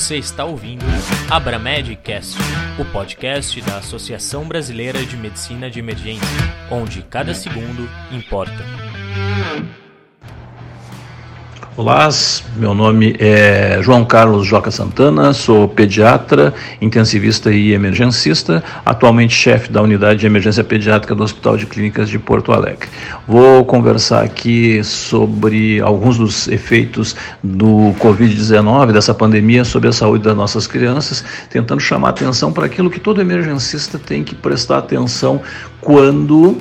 Você está ouvindo Abramedcast, o podcast da Associação Brasileira de Medicina de Emergência, onde cada segundo importa. Olá, meu nome é João Carlos Joca Santana, sou pediatra, intensivista e emergencista, atualmente chefe da unidade de emergência pediátrica do Hospital de Clínicas de Porto Alegre. Vou conversar aqui sobre alguns dos efeitos do Covid-19, dessa pandemia, sobre a saúde das nossas crianças, tentando chamar atenção para aquilo que todo emergencista tem que prestar atenção quando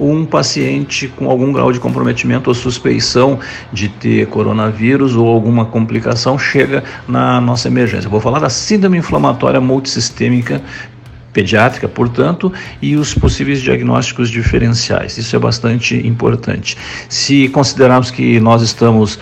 um paciente com algum grau de comprometimento ou suspeição de ter coronavírus ou alguma complicação chega na nossa emergência. vou falar da síndrome inflamatória multissistêmica pediátrica, portanto, e os possíveis diagnósticos diferenciais. Isso é bastante importante. Se considerarmos que nós estamos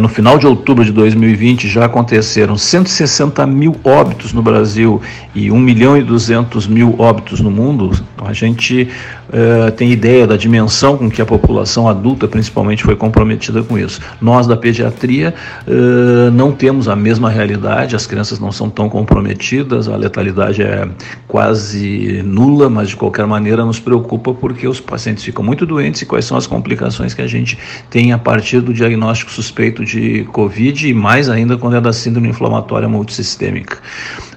no final de outubro de 2020, já aconteceram 160 mil óbitos no Brasil e 1 milhão e 200 mil óbitos no mundo, a gente uh, tem ideia da dimensão com que a população adulta, principalmente, foi comprometida com isso. Nós, da pediatria, uh, não temos a mesma realidade, as crianças não são tão comprometidas, a letalidade é quase nula, mas de qualquer maneira nos preocupa porque os pacientes ficam muito doentes e quais são as complicações que a gente tem a partir do diagnóstico suspeito de Covid e mais ainda quando é da síndrome inflamatória multissistêmica.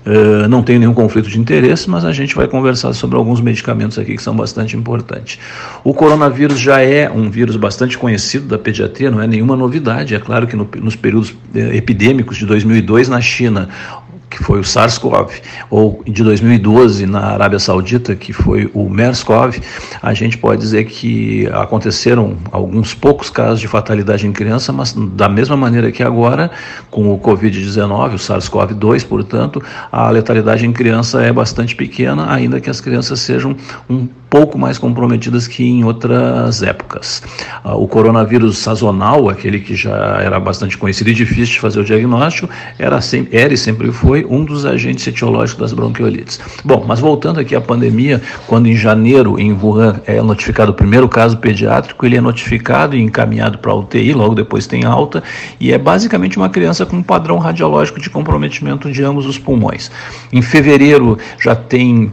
Uh, não tenho nenhum conflito de interesse, mas a gente vai conversar sobre alguns medicamentos aqui que são bastante importantes. O coronavírus já é um vírus bastante conhecido da pediatria, não é nenhuma novidade. É claro que no, nos períodos eh, epidêmicos de 2002 na China, que foi o SARS-CoV, ou de 2012 na Arábia Saudita, que foi o MERS-CoV, a gente pode dizer que aconteceram alguns poucos casos de fatalidade em criança, mas da mesma maneira que agora, com o Covid-19, o SARS-CoV-2, portanto, a letalidade em criança é bastante pequena, ainda que as crianças sejam um pouco mais comprometidas que em outras épocas. Ah, o coronavírus sazonal, aquele que já era bastante conhecido e difícil de fazer o diagnóstico, era, sempre, era e sempre foi um dos agentes etiológicos das bronquiolites. Bom, mas voltando aqui à pandemia, quando em janeiro em Wuhan é notificado o primeiro caso pediátrico, ele é notificado e encaminhado para a UTI, logo depois tem alta, e é basicamente uma criança com um padrão radiológico de comprometimento de ambos os pulmões. Em fevereiro já tem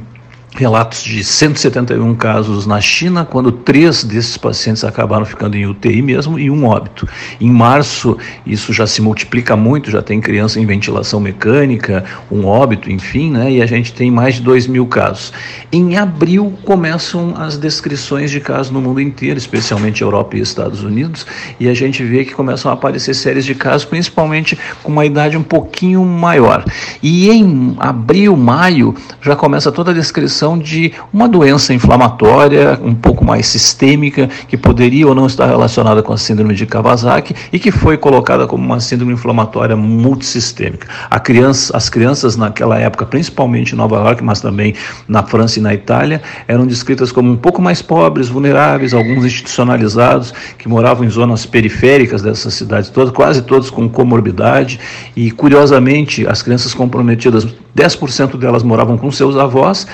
relatos de 171 casos na China, quando três desses pacientes acabaram ficando em UTI mesmo e um óbito. Em março, isso já se multiplica muito, já tem criança em ventilação mecânica, um óbito, enfim, né? e a gente tem mais de 2 mil casos. Em abril, começam as descrições de casos no mundo inteiro, especialmente Europa e Estados Unidos, e a gente vê que começam a aparecer séries de casos, principalmente com uma idade um pouquinho maior. E em abril, maio, já começa toda a descrição de uma doença inflamatória um pouco mais sistêmica, que poderia ou não estar relacionada com a síndrome de Kawasaki e que foi colocada como uma síndrome inflamatória multissistêmica. Criança, as crianças naquela época, principalmente em Nova York, mas também na França e na Itália, eram descritas como um pouco mais pobres, vulneráveis, alguns institucionalizados, que moravam em zonas periféricas dessas cidades todas, quase todos com comorbidade, e curiosamente as crianças comprometidas 10% delas moravam com seus avós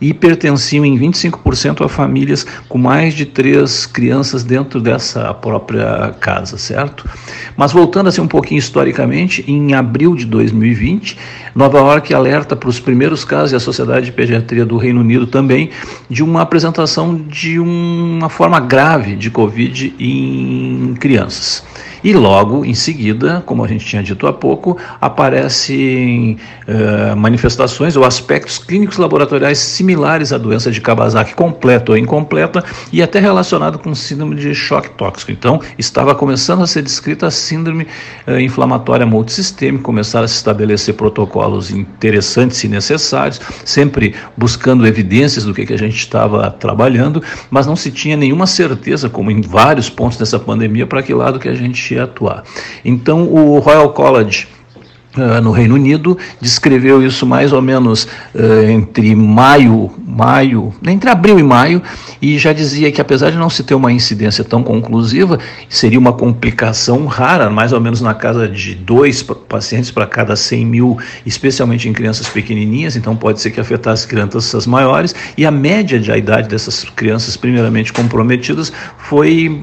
e pertenciam em 25% a famílias com mais de três crianças dentro dessa própria casa, certo? Mas voltando assim um pouquinho historicamente, em abril de 2020, Nova York alerta para os primeiros casos e a Sociedade de Pediatria do Reino Unido também de uma apresentação de uma forma grave de Covid em crianças. E logo em seguida, como a gente tinha dito há pouco, aparecem uh, manifestações ou aspectos clínicos laboratoriais similares à doença de Kawasaki completa ou incompleta e até relacionado com síndrome de choque tóxico. Então, estava começando a ser descrita a síndrome uh, inflamatória multissistêmica, começaram a se estabelecer protocolos interessantes e necessários, sempre buscando evidências do que, que a gente estava trabalhando, mas não se tinha nenhuma certeza, como em vários pontos dessa pandemia, para que lado que a gente atuar. Então, o Royal College uh, no Reino Unido descreveu isso mais ou menos uh, entre maio, maio, entre abril e maio, e já dizia que apesar de não se ter uma incidência tão conclusiva, seria uma complicação rara, mais ou menos na casa de dois pacientes para cada 100 mil, especialmente em crianças pequenininhas, então pode ser que afetasse crianças maiores, e a média de a idade dessas crianças primeiramente comprometidas foi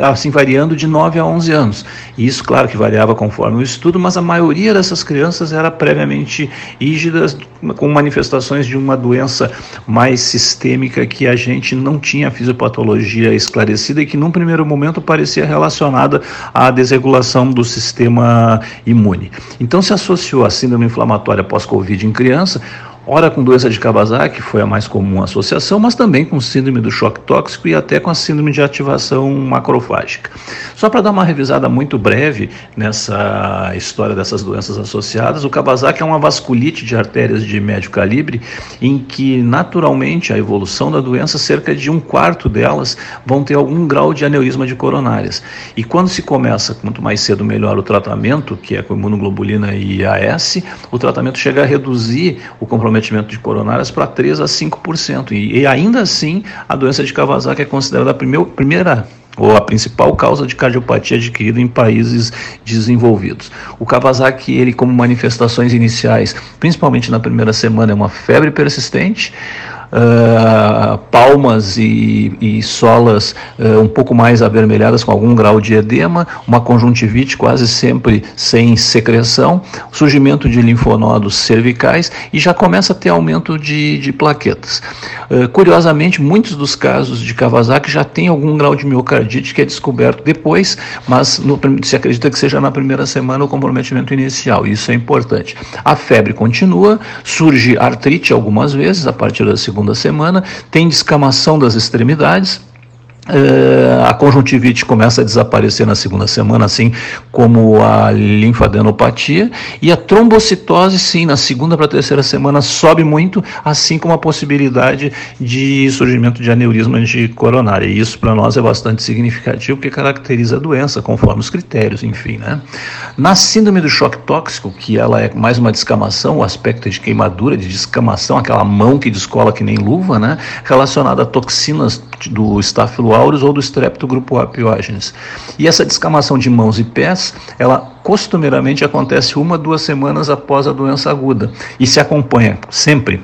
assim variando de 9 a 11 anos. E isso, claro, que variava conforme o estudo, mas a maioria dessas crianças era previamente rígidas, com manifestações de uma doença mais sistêmica que a gente não tinha fisiopatologia esclarecida e que num primeiro momento parecia relacionada à desregulação do sistema imune. Então se associou a síndrome inflamatória pós-Covid em criança, ora com doença de Kawasaki, foi a mais comum associação, mas também com síndrome do choque tóxico e até com a síndrome de ativação macrofágica. Só para dar uma revisada muito breve nessa história dessas doenças associadas, o Kawasaki é uma vasculite de artérias de médio calibre, em que naturalmente a evolução da doença, cerca de um quarto delas vão ter algum grau de aneurisma de coronárias. E quando se começa, quanto mais cedo melhor o tratamento, que é com imunoglobulina e AS, o tratamento chega a reduzir o comprometimento comprometimento de coronárias para 3 a 5%. E, e ainda assim, a doença de Kawasaki é considerada a primeira, primeira ou a principal causa de cardiopatia adquirida em países desenvolvidos. O Kawasaki, ele como manifestações iniciais, principalmente na primeira semana, é uma febre persistente, uh, palmas e, e solas uh, um pouco mais avermelhadas com algum grau de edema, uma conjuntivite quase sempre sem secreção, surgimento de linfonodos cervicais e já começa a ter aumento de, de plaquetas. Uh, curiosamente, muitos dos casos de Kawasaki já tem algum grau de miocardite que é descoberto depois, mas no, se acredita que seja na primeira semana o comprometimento inicial. Isso é importante. A febre continua, surge artrite algumas vezes a partir da segunda segunda semana, tem descamação das extremidades, Uh, a conjuntivite começa a desaparecer na segunda semana, assim como a linfadenopatia, e a trombocitose, sim, na segunda para terceira semana sobe muito, assim como a possibilidade de surgimento de aneurisma de coronária. E isso para nós é bastante significativo, porque caracteriza a doença conforme os critérios, enfim. Né? Na síndrome do choque tóxico, que ela é mais uma descamação, o aspecto de queimadura, de descamação, aquela mão que descola que nem luva, né? relacionada a toxinas do aureus ou do grupo apiógenes. E essa descamação de mãos e pés, ela costumeiramente acontece uma, duas semanas após a doença aguda e se acompanha sempre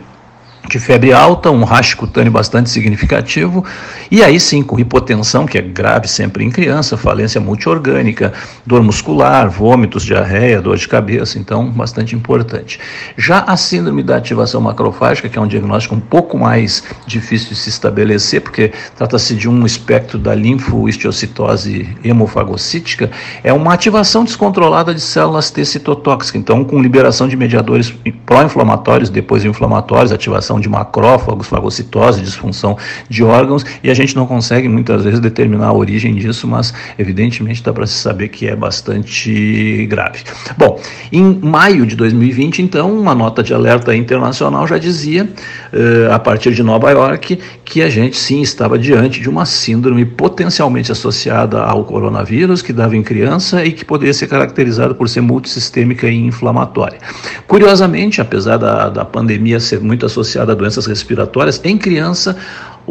de febre alta, um racho cutâneo bastante significativo, e aí sim com hipotensão, que é grave sempre em criança, falência multiorgânica, dor muscular, vômitos, diarreia, dor de cabeça, então bastante importante. Já a síndrome da ativação macrofágica, que é um diagnóstico um pouco mais difícil de se estabelecer, porque trata-se de um espectro da linfohistiocytose hemofagocítica, é uma ativação descontrolada de células T citotóxicas, então com liberação de mediadores pró-inflamatórios, depois inflamatórios, ativação de macrófagos, fagocitose, disfunção de órgãos, e a gente não consegue muitas vezes determinar a origem disso, mas evidentemente dá para se saber que é bastante grave. Bom, em maio de 2020, então, uma nota de alerta internacional já dizia, uh, a partir de Nova York, que a gente sim estava diante de uma síndrome potencialmente associada ao coronavírus, que dava em criança e que poderia ser caracterizada por ser multissistêmica e inflamatória. Curiosamente, apesar da, da pandemia ser muito associada associada a doenças respiratórias, em criança,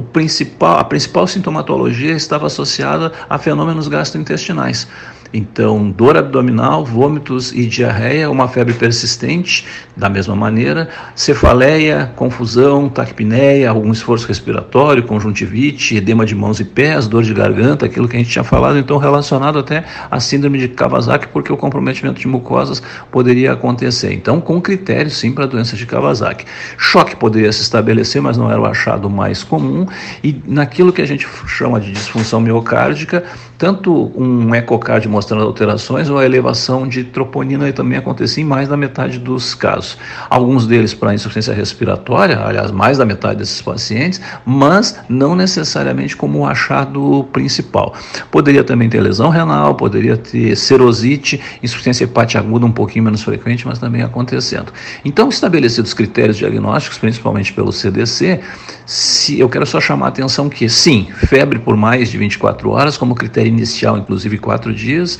principal, a principal sintomatologia estava associada a fenômenos gastrointestinais. Então, dor abdominal, vômitos e diarreia, uma febre persistente, da mesma maneira, cefaleia, confusão, taquipneia, algum esforço respiratório, conjuntivite, edema de mãos e pés, dor de garganta, aquilo que a gente tinha falado, então relacionado até à síndrome de Kawasaki, porque o comprometimento de mucosas poderia acontecer. Então, com critério sim para a doença de Kawasaki. Choque poderia se estabelecer, mas não era o achado mais comum, e naquilo que a gente chama de disfunção miocárdica, tanto um ecocardio mostrando alterações ou a elevação de troponina também acontecia em mais da metade dos casos. Alguns deles para insuficiência respiratória, aliás, mais da metade desses pacientes, mas não necessariamente como o achado principal. Poderia também ter lesão renal, poderia ter serosite, insuficiência hepática aguda um pouquinho menos frequente, mas também acontecendo. Então, estabelecidos critérios diagnósticos, principalmente pelo CDC, se eu quero só chamar a atenção que sim, febre por mais de 24 horas como critério inicial, inclusive quatro dias, dias.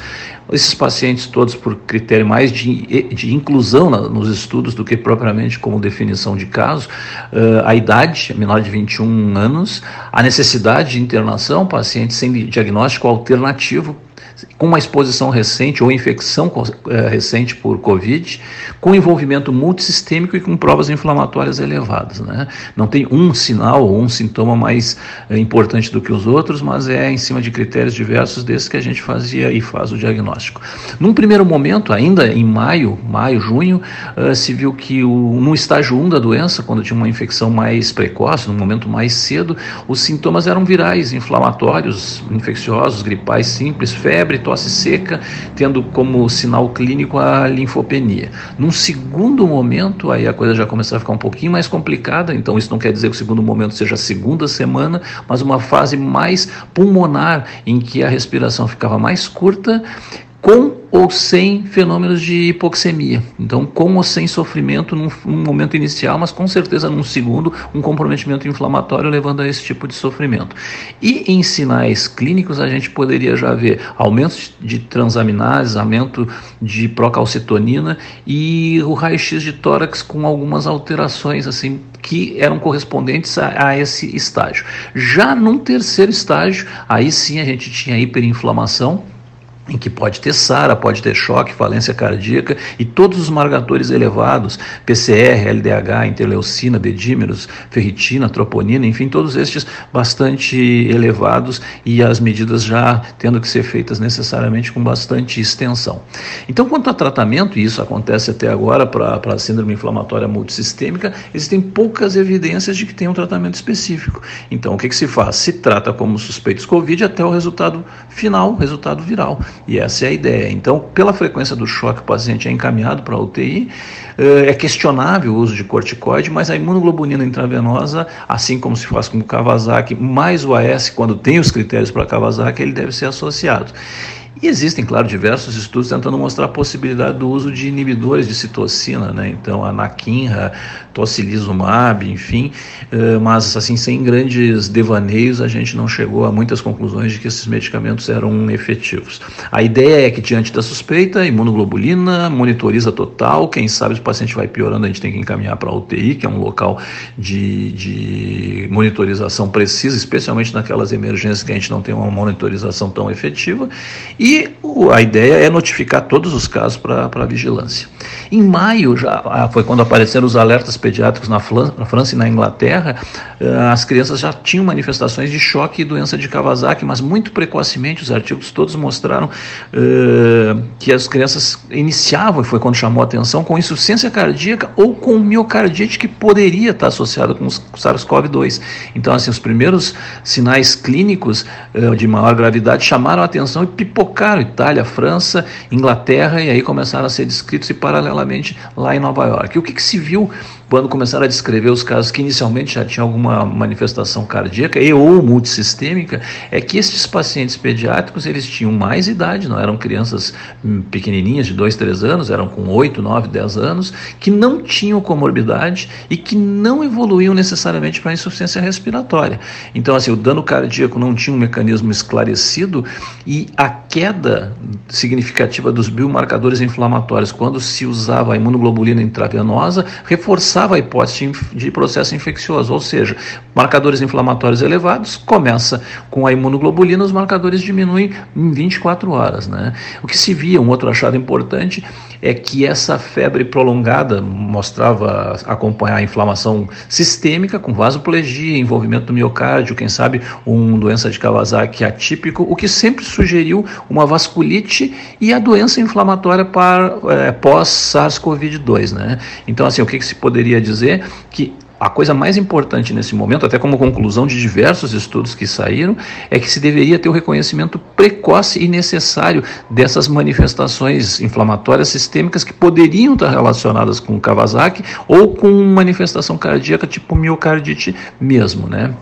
Esses pacientes todos por critério mais de, de inclusão na, nos estudos do que propriamente como definição de caso, uh, a idade, menor de 21 anos, a necessidade de internação, pacientes sem diagnóstico alternativo com uma exposição recente ou infecção é, recente por Covid, com envolvimento multissistêmico e com provas inflamatórias elevadas. Né? Não tem um sinal ou um sintoma mais é, importante do que os outros, mas é em cima de critérios diversos desses que a gente fazia e faz o diagnóstico. Num primeiro momento, ainda em maio, maio, junho, uh, se viu que no estágio 1 da doença, quando tinha uma infecção mais precoce, num momento mais cedo, os sintomas eram virais, inflamatórios, infecciosos, gripais simples, febre, febre, tosse seca, tendo como sinal clínico a linfopenia. Num segundo momento, aí a coisa já começa a ficar um pouquinho mais complicada, então isso não quer dizer que o segundo momento seja a segunda semana, mas uma fase mais pulmonar, em que a respiração ficava mais curta, com ou sem fenômenos de hipoxemia. Então, com ou sem sofrimento num, num, momento inicial, mas com certeza num segundo, um comprometimento inflamatório levando a esse tipo de sofrimento. E em sinais clínicos, a gente poderia já ver aumento de transaminases, aumento de procalcitonina e o raio-x de tórax com algumas alterações assim que eram correspondentes a, a esse estágio. Já num terceiro estágio, aí sim a gente tinha hiperinflamação em que pode ter SARA, pode ter choque, falência cardíaca e todos os marcadores elevados, PCR, LDH, interleucina, bedímeros, ferritina, troponina, enfim, todos estes bastante elevados e as medidas já tendo que ser feitas necessariamente com bastante extensão. Então, quanto a tratamento, e isso acontece até agora para a síndrome inflamatória multissistêmica, existem poucas evidências de que tem um tratamento específico. Então, o que, que se faz? Se trata como suspeitos COVID até o resultado final, resultado viral. E essa é a ideia. Então, pela frequência do choque, o paciente é encaminhado para a UTI. Eh, é questionável o uso de corticoide, mas a imunoglobulina intravenosa, assim como se faz com o Kawasaki, mais o AS, quando tem os critérios para Kawasaki, ele deve ser associado. E existem, claro, diversos estudos tentando mostrar a possibilidade do uso de inibidores de citocina, né? Então, a anaquinra, tocilizumab, enfim, uh, mas assim, sem grandes devaneios, a gente não chegou a muitas conclusões de que esses medicamentos eram efetivos. A ideia é que, diante da suspeita, imunoglobulina, monitoriza total, quem sabe se o paciente vai piorando, a gente tem que encaminhar para a UTI, que é um local de, de monitorização precisa, especialmente naquelas emergências que a gente não tem uma monitorização tão efetiva, e e a ideia é notificar todos os casos para a vigilância. Em maio, já ah, foi quando apareceram os alertas pediátricos na, França e na Inglaterra, ah, as crianças já tinham manifestações de choque e doença de Kawasaki, mas muito precocemente os artigos todos mostraram uh, que as crianças iniciavam, e foi quando chamou a atenção, com insuficiência cardíaca ou com miocardite que poderia estar associada com o SARS-CoV-2. Então, assim, os primeiros sinais clínicos uh, de maior gravidade chamaram a atenção e pipocaram tocaram Itália, França, Inglaterra e aí começaram a ser descritos e paralelamente lá em Nova York. O que, que se viu quando começaram a descrever os casos que inicialmente já tinham alguma manifestação cardíaca e ou multissistêmica, é que esses pacientes pediátricos eles tinham mais idade, não eram crianças hum, pequenininhas de 2, 3 anos, eram com 8, 9, 10 anos, que não tinham comorbidade e que não evoluíam necessariamente para insuficiência respiratória. Então, assim, o dano cardíaco não tinha um mecanismo esclarecido e a queda significativa dos biomarcadores inflamatórios quando se usava a imunoglobulina intravenosa reforçava a hipótese de processo infeccioso, ou seja, marcadores inflamatórios elevados, começa com a imunoglobulina, os marcadores diminuem em 24 horas. Né? O que se via, um outro achado importante, é que essa febre prolongada mostrava acompanhar a inflamação sistêmica com vasoplegia, envolvimento do miocárdio, quem sabe uma doença de Kawasaki atípico, o que sempre sugeriu uma vasculite e a doença inflamatória para, é, pós-SARS-CoV-2. Né? Então, assim, o que, que se poderia dizer? Que a coisa mais importante nesse momento, até como conclusão de diversos estudos que saíram, é que se deveria ter o reconhecimento precoce e necessário dessas manifestações inflamatórias sistêmicas que poderiam estar relacionadas com Kawasaki ou com manifestação cardíaca tipo miocardite mesmo, né?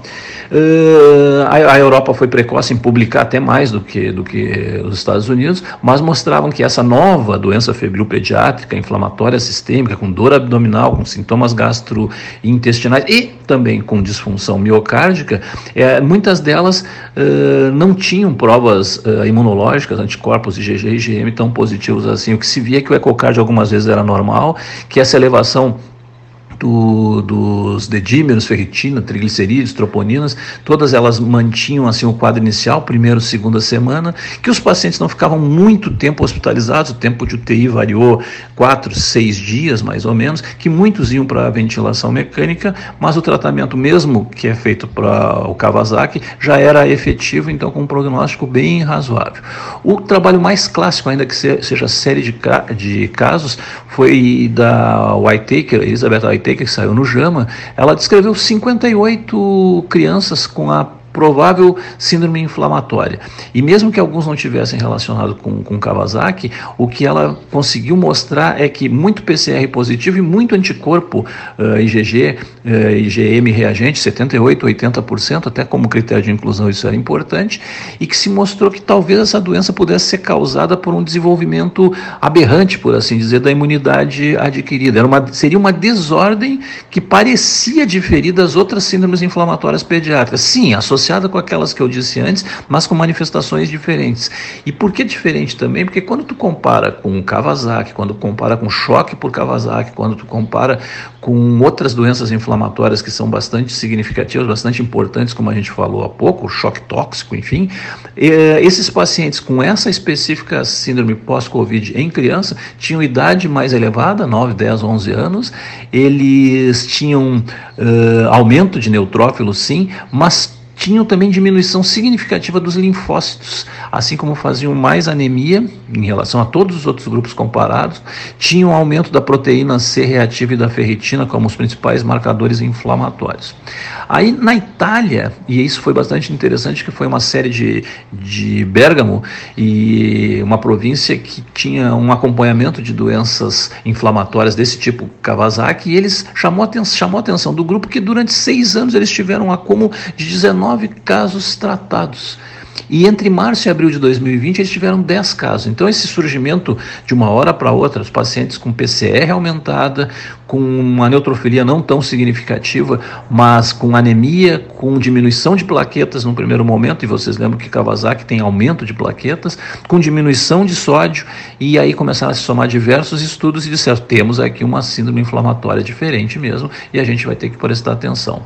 Uh, a, a, Europa foi precoce em publicar até mais do que, do que os Estados Unidos, mas mostravam que essa nova doença febril pediátrica inflamatória sistêmica com dor abdominal, com sintomas gastrointestinais intestinais e também com disfunção miocárdica, é, muitas delas uh, não tinham provas uh, imunológicas, anticorpos IgG e IgM tão positivos assim. O que se via é que o ecocardio algumas vezes era normal, que essa elevação do, dos dedímeros, ferritina, triglicerídeos, troponinas, todas elas mantinham assim o quadro inicial, primeiro, segunda semana, que os pacientes não ficavam muito tempo hospitalizados, o tempo de UTI variou quatro, seis dias mais ou menos, que muitos iam para a ventilação mecânica, mas o tratamento mesmo que é feito para o Kawasaki já era efetivo, então com um prognóstico bem razoável. O trabalho mais clássico, ainda que seja série de, de casos, foi da Whitaker, Elizabeth Whitaker, que saiu no JAMA, ela descreveu 58 crianças com a provável síndrome inflamatória. E mesmo que alguns não tivessem relacionado com, com Kawasaki, o que ela conseguiu mostrar é que muito PCR positivo e muito anticorpo uh, IgG, uh, IgM reagente, 78, 80%, até como critério de inclusão isso era importante, e que se mostrou que talvez essa doença pudesse ser causada por um desenvolvimento aberrante, por assim dizer, da imunidade adquirida. Era uma, seria uma desordem que parecia diferir das outras síndromes inflamatórias pediátricas. Sim, associada associada com aquelas que eu disse antes, mas com manifestações diferentes. E por que diferente também? Porque quando tu compara com Kawasaki, quando compara com choque por Kawasaki, quando tu compara com outras doenças inflamatórias que são bastante significativas, bastante importantes, como a gente falou há pouco, choque tóxico, enfim, esses pacientes com essa específica síndrome pós-Covid em criança tinham idade mais elevada, 9, 10, 11 anos, eles tinham uh, aumento de neutrófilos, sim, mas tinham também diminuição significativa dos linfócitos, assim como faziam mais anemia em relação a todos os outros grupos comparados, tinham aumento da proteína C reativa e da ferritina como os principais marcadores inflamatórios. Aí na Itália, e isso foi bastante interessante, que foi uma série de, de Bergamo e uma província que tinha um acompanhamento de doenças inflamatórias desse tipo Kawasaki, e eles chamou a, chamou a atenção do grupo que durante seis anos eles tiveram um acúmulo de 19 casos tratados. E entre março e abril de 2020 eles tiveram 10 casos. Então esse surgimento de uma hora para outra, os pacientes com PCR aumentada, com uma neutrofilia não tão significativa, mas com anemia, com diminuição de plaquetas no primeiro momento, e vocês lembram que Kawasaki tem aumento de plaquetas, com diminuição de sódio, e aí começaram a se somar diversos estudos e disseram, temos aqui uma síndrome inflamatória diferente mesmo, e a gente vai ter que prestar atenção.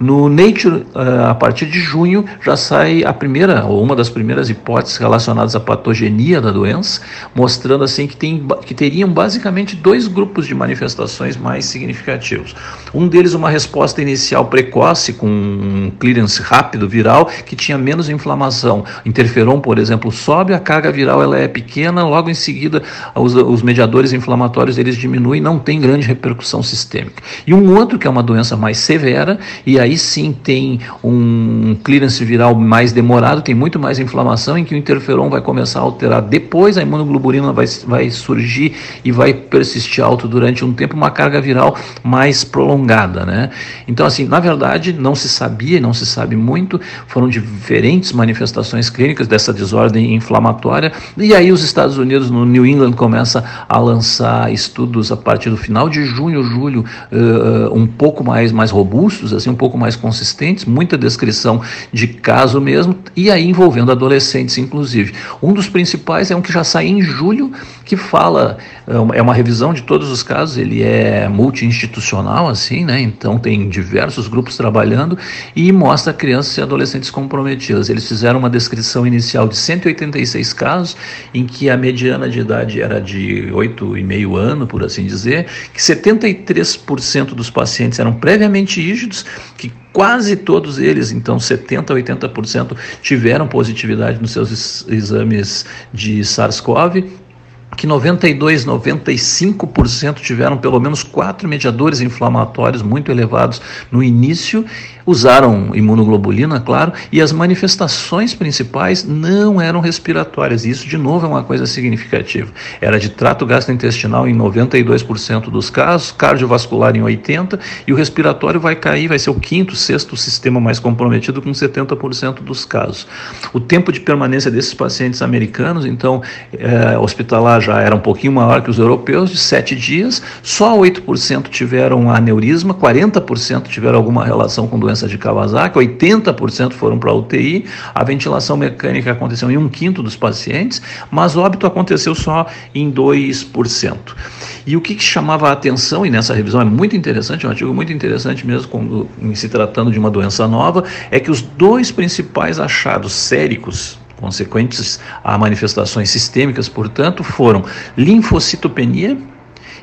No Nature, eh, a partir de junho, já sai a primeira ou uma das primeiras hipóteses relacionadas à patogenia da doença, mostrando assim que, tem, que teriam basicamente dois grupos de manifestações mais significativos. Um deles uma resposta inicial precoce com um clearance rápido viral que tinha menos inflamação. Interferon, por exemplo, sobe, a carga viral ela é pequena, logo em seguida os, os mediadores inflamatórios eles diminuem, não tem grande repercussão sistêmica. E um outro que é uma doença mais severa e aí sim tem um clearance viral mais demorado, tem muito mais inflamação, em que o interferon vai começar a alterar. Depois a imunoglobulina vai, vai surgir e vai persistir alto durante um tempo, uma carga viral mais prolongada. Né? Então, assim, na verdade, não se sabia, não se sabe muito, foram diferentes manifestações clínicas dessa desordem inflamatória, e aí os Estados Unidos, no New England, começa a lançar estudos a partir do final de junho, julho, uh, um pouco mais, mais robustos, assim, um pouco mais consistentes, muita descrição de caso mesmo, e aí envolvendo adolescentes, inclusive. Um dos principais é um que já sai em julho, que fala, é uma revisão de todos os casos, ele é multi-institucional, assim, né? Então tem diversos grupos trabalhando e mostra crianças e adolescentes comprometidas. Eles fizeram uma descrição inicial de 186 casos, em que a mediana de idade era de 8,5 ano, por assim dizer, que 73% dos pacientes eram previamente rígidos, que quase todos eles, então 70 a 80%, tiveram positividade nos seus exames de SARS-CoV que 92, 95% tiveram pelo menos quatro mediadores inflamatórios muito elevados no início, usaram imunoglobulina, claro, e as manifestações principais não eram respiratórias. Isso, de novo, é uma coisa significativa. Era de trato gastrointestinal em 92% dos casos, cardiovascular em 80% e o respiratório vai cair, vai ser o quinto, sexto sistema mais comprometido com 70% dos casos. O tempo de permanência desses pacientes americanos, então, é, hospitalar já era um pouquinho maior que os europeus, de sete dias, só 8% tiveram aneurisma, 40% tiveram alguma relação com doença de Kawasaki, 80% foram para a UTI, a ventilação mecânica aconteceu em um quinto dos pacientes, mas óbito aconteceu só em 2%. E o que, que chamava a atenção, e nessa revisão é muito interessante, é um artigo muito interessante mesmo, quando, em se tratando de uma doença nova, é que os dois principais achados séricos consequentes a manifestações sistêmicas, portanto, foram linfocitopenia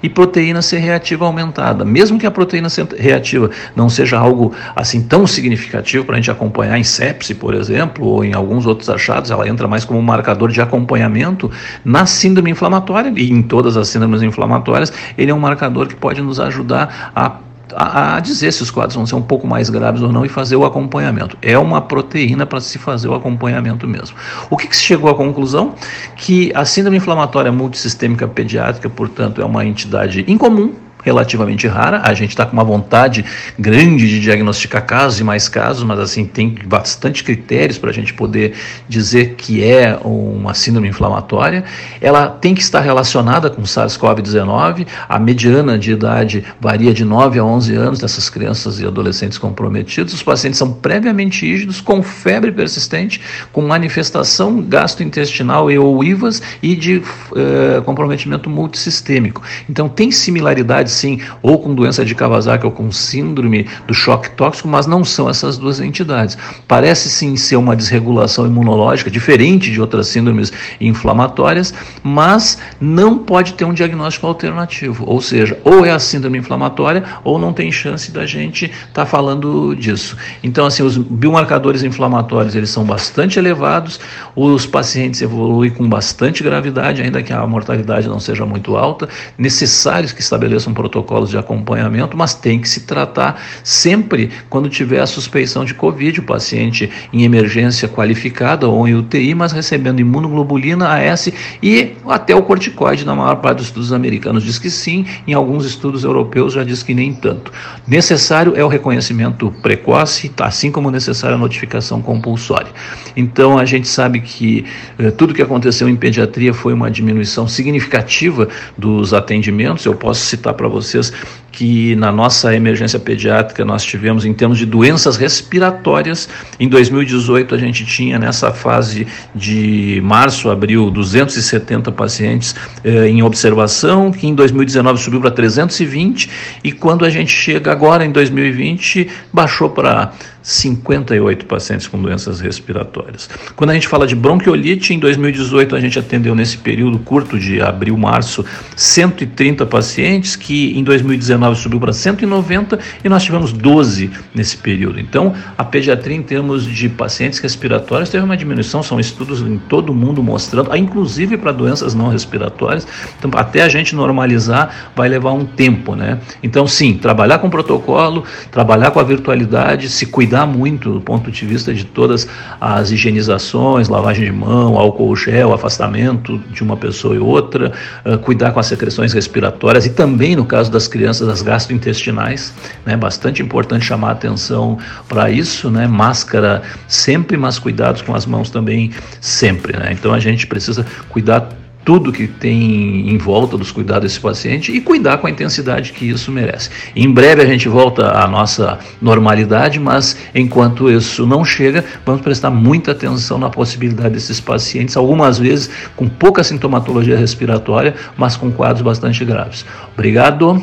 e proteína C reativa aumentada. Mesmo que a proteína C reativa não seja algo assim tão significativo para a gente acompanhar em sepse, por exemplo, ou em alguns outros achados, ela entra mais como um marcador de acompanhamento na síndrome inflamatória e em todas as síndromes inflamatórias, ele é um marcador que pode nos ajudar a a, dizer se os quadros vão ser um pouco mais graves ou não e fazer o acompanhamento. É uma proteína para se fazer o acompanhamento mesmo. O que, que se chegou à conclusão? Que a síndrome inflamatória multissistêmica pediátrica, portanto, é uma entidade incomum relativamente rara. A gente está com uma vontade grande de diagnosticar casos e mais casos, mas assim tem bastante critérios para a gente poder dizer que é uma síndrome inflamatória. Ela tem que estar relacionada com SARS-CoV-19. A mediana de idade varia de 9 a 11 anos dessas crianças e adolescentes comprometidos. Os pacientes são previamente rígidos, com febre persistente, com manifestação gastrointestinal e ou IVAS e de eh, comprometimento multissistêmico. Então tem similaridades sim, ou com doença de Kawasaki ou com síndrome do choque tóxico, mas não são essas duas entidades. Parece sim ser uma desregulação imunológica diferente de outras síndromes inflamatórias, mas não pode ter um diagnóstico alternativo, ou seja, ou é a síndrome inflamatória ou não tem chance da gente estar tá falando disso. Então, assim, os biomarcadores inflamatórios eles são bastante elevados, os pacientes evoluem com bastante gravidade, ainda que a mortalidade não seja muito alta, necessários que estabeleçam protocolos de acompanhamento, mas tem que se tratar sempre quando tiver a suspeição de Covid, o paciente em emergência qualificada ou em UTI, mas recebendo imunoglobulina, AS e até o corticoide, na maior parte dos estudos americanos diz que sim, em alguns estudos europeus já diz que nem tanto. Necessário é o reconhecimento precoce, assim como necessária a notificação compulsória. Então a gente sabe que eh, tudo que aconteceu em pediatria foi uma diminuição significativa dos atendimentos. Eu posso citar para vocês que na nossa emergência pediátrica nós tivemos em termos de doenças respiratórias. Em 2018 a gente tinha nessa fase de março, abril, 270 pacientes eh, em observação, que em 2019 subiu para 320 e quando a gente chega agora em 2020 baixou para 58 pacientes com doenças respiratórias. Quando a gente fala de bronquiolite, em 2018 a gente atendeu nesse período curto de abril, março, 130 pacientes, que em 2019 subiu para 190 e nós tivemos 12 nesse período. Então, a pediatria em termos de pacientes respiratórios teve uma diminuição, são estudos em todo o mundo mostrando, inclusive para doenças não respiratórias. Então, até a gente normalizar vai levar um tempo, né? Então, sim, trabalhar com protocolo, trabalhar com a virtualidade, se cuidar muito do ponto de vista de todas as higienizações, lavagem de mão, álcool gel, afastamento de uma pessoa e outra, uh, cuidar com as secreções respiratórias e também no caso das crianças as gastrointestinais, né? Bastante importante chamar atenção para isso, né? Máscara sempre, mas cuidados com as mãos também sempre, né? Então a gente precisa cuidar tudo que tem em volta dos cuidados desse paciente e cuidar com a intensidade que isso merece. Em breve a gente volta à nossa normalidade, mas enquanto isso não chega, vamos prestar muita atenção na possibilidade desses pacientes, algumas vezes com pouca sintomatologia respiratória, mas com quadros bastante graves. Obrigado.